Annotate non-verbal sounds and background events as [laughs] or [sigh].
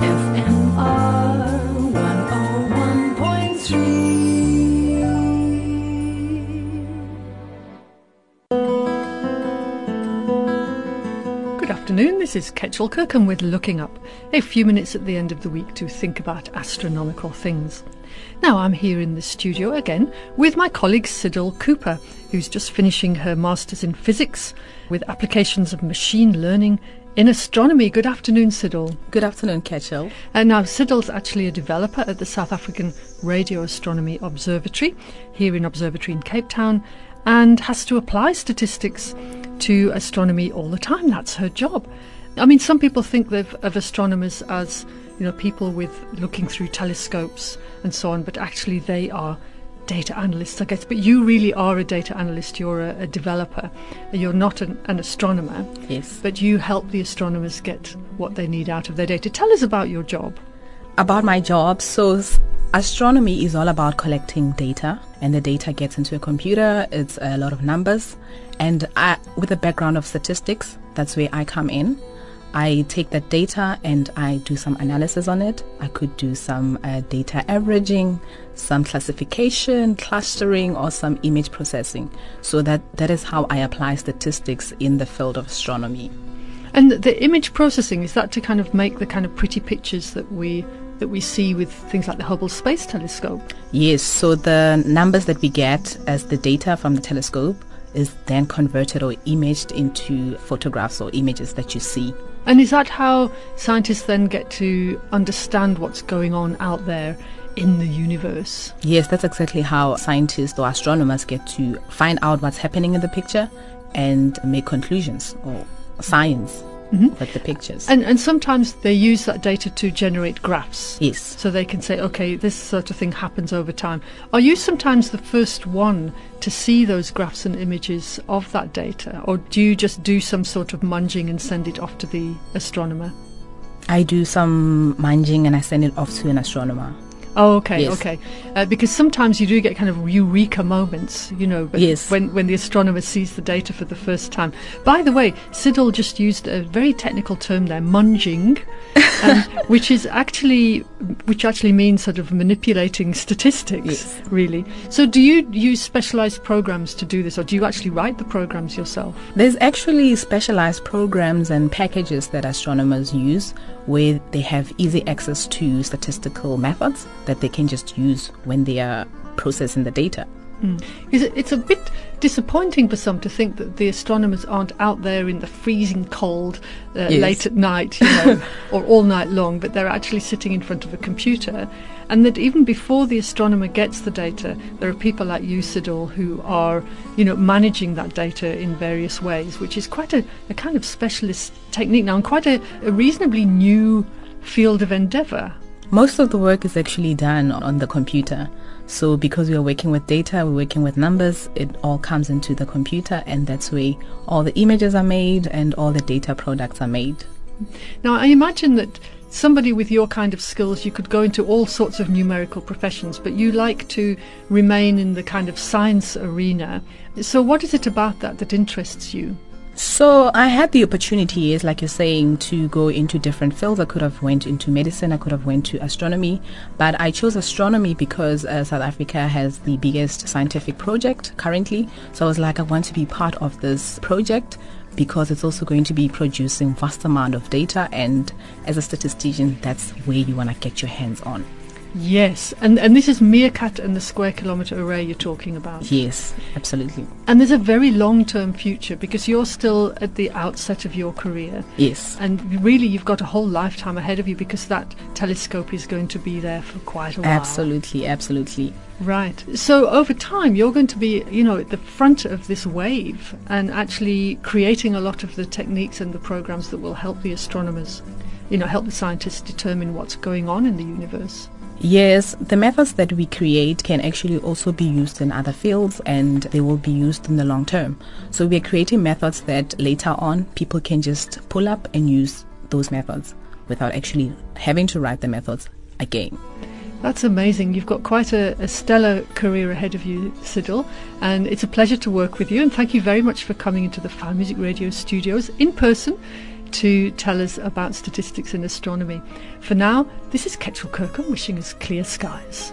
Oh this is Kechil Kirkham with Looking Up, a few minutes at the end of the week to think about astronomical things. Now I'm here in the studio again with my colleague Siddle Cooper, who's just finishing her Masters in Physics with applications of machine learning in astronomy. Good afternoon, Siddle. Good afternoon, Kechil. And uh, now Siddle's actually a developer at the South African Radio Astronomy Observatory here in Observatory in Cape Town and has to apply statistics to astronomy all the time. That's her job. I mean, some people think of, of astronomers as you know people with looking through telescopes and so on, but actually they are data analysts, I guess. But you really are a data analyst. You're a, a developer. You're not an, an, astronomer. Yes. But you help the astronomers get what they need out of their data. Tell us about your job. About my job. So, astronomy is all about collecting data, and the data gets into a computer. It's a lot of numbers. And I, with a background of statistics, that's where I come in. I take that data and I do some analysis on it. I could do some uh, data averaging, some classification, clustering, or some image processing. So that, that is how I apply statistics in the field of astronomy. And the image processing is that to kind of make the kind of pretty pictures that we that we see with things like the Hubble Space Telescope. Yes, so the numbers that we get as the data from the telescope is then converted or imaged into photographs or images that you see. And is that how scientists then get to understand what's going on out there in the universe? Yes, that's exactly how scientists or astronomers get to find out what's happening in the picture and make conclusions or science mm-hmm. with the pictures. And, and sometimes they use that data to generate graphs. Yes. So they can say, okay, this sort of thing happens over time. Are you sometimes the first one to see those graphs and images of that data? Or do you just do some sort of munging and send it off to the astronomer? I do some munging and I send it off to an astronomer. Oh, okay, yes. okay. Uh, because sometimes you do get kind of eureka moments, you know, yes. when, when the astronomer sees the data for the first time. By the way, Siddle just used a very technical term there, munging, [laughs] um, which is actually, which actually means sort of manipulating statistics, yes. really. So do you use specialized programs to do this, or do you actually write the programs yourself? There's actually specialized programs and packages that astronomers use where they have easy access to statistical methods that they can just use when they are processing the data. Mm. It's a bit disappointing for some to think that the astronomers aren't out there in the freezing cold uh, yes. late at night, you know, [laughs] or all night long, but they're actually sitting in front of a computer. And that even before the astronomer gets the data, there are people like you, Siddle, who are, you know, managing that data in various ways, which is quite a, a kind of specialist technique now and quite a, a reasonably new field of endeavour. Most of the work is actually done on the computer. So because we are working with data, we're working with numbers, it all comes into the computer and that's where all the images are made and all the data products are made. Now I imagine that somebody with your kind of skills, you could go into all sorts of numerical professions, but you like to remain in the kind of science arena. So what is it about that that interests you? So I had the opportunity, as like you're saying, to go into different fields. I could have went into medicine. I could have went to astronomy, but I chose astronomy because uh, South Africa has the biggest scientific project currently. So I was like, I want to be part of this project because it's also going to be producing vast amount of data, and as a statistician, that's where you want to get your hands on. Yes, and and this is MeerKAT and the square kilometre array you're talking about. Yes, absolutely. And there's a very long term future because you're still at the outset of your career. Yes. And really, you've got a whole lifetime ahead of you because that telescope is going to be there for quite a while. Absolutely, absolutely. Right. So over time, you're going to be, you know, at the front of this wave and actually creating a lot of the techniques and the programs that will help the astronomers, you know, help the scientists determine what's going on in the universe. Yes, the methods that we create can actually also be used in other fields and they will be used in the long term. So we are creating methods that later on people can just pull up and use those methods without actually having to write the methods again. That's amazing. You've got quite a, a, stellar career ahead of you, Sidil, and it's a pleasure to work with you. And thank you very much for coming into the Fine Music Radio studios in person to tell us about statistics in astronomy. For now, this is Kechil Kirkham wishing us clear skies.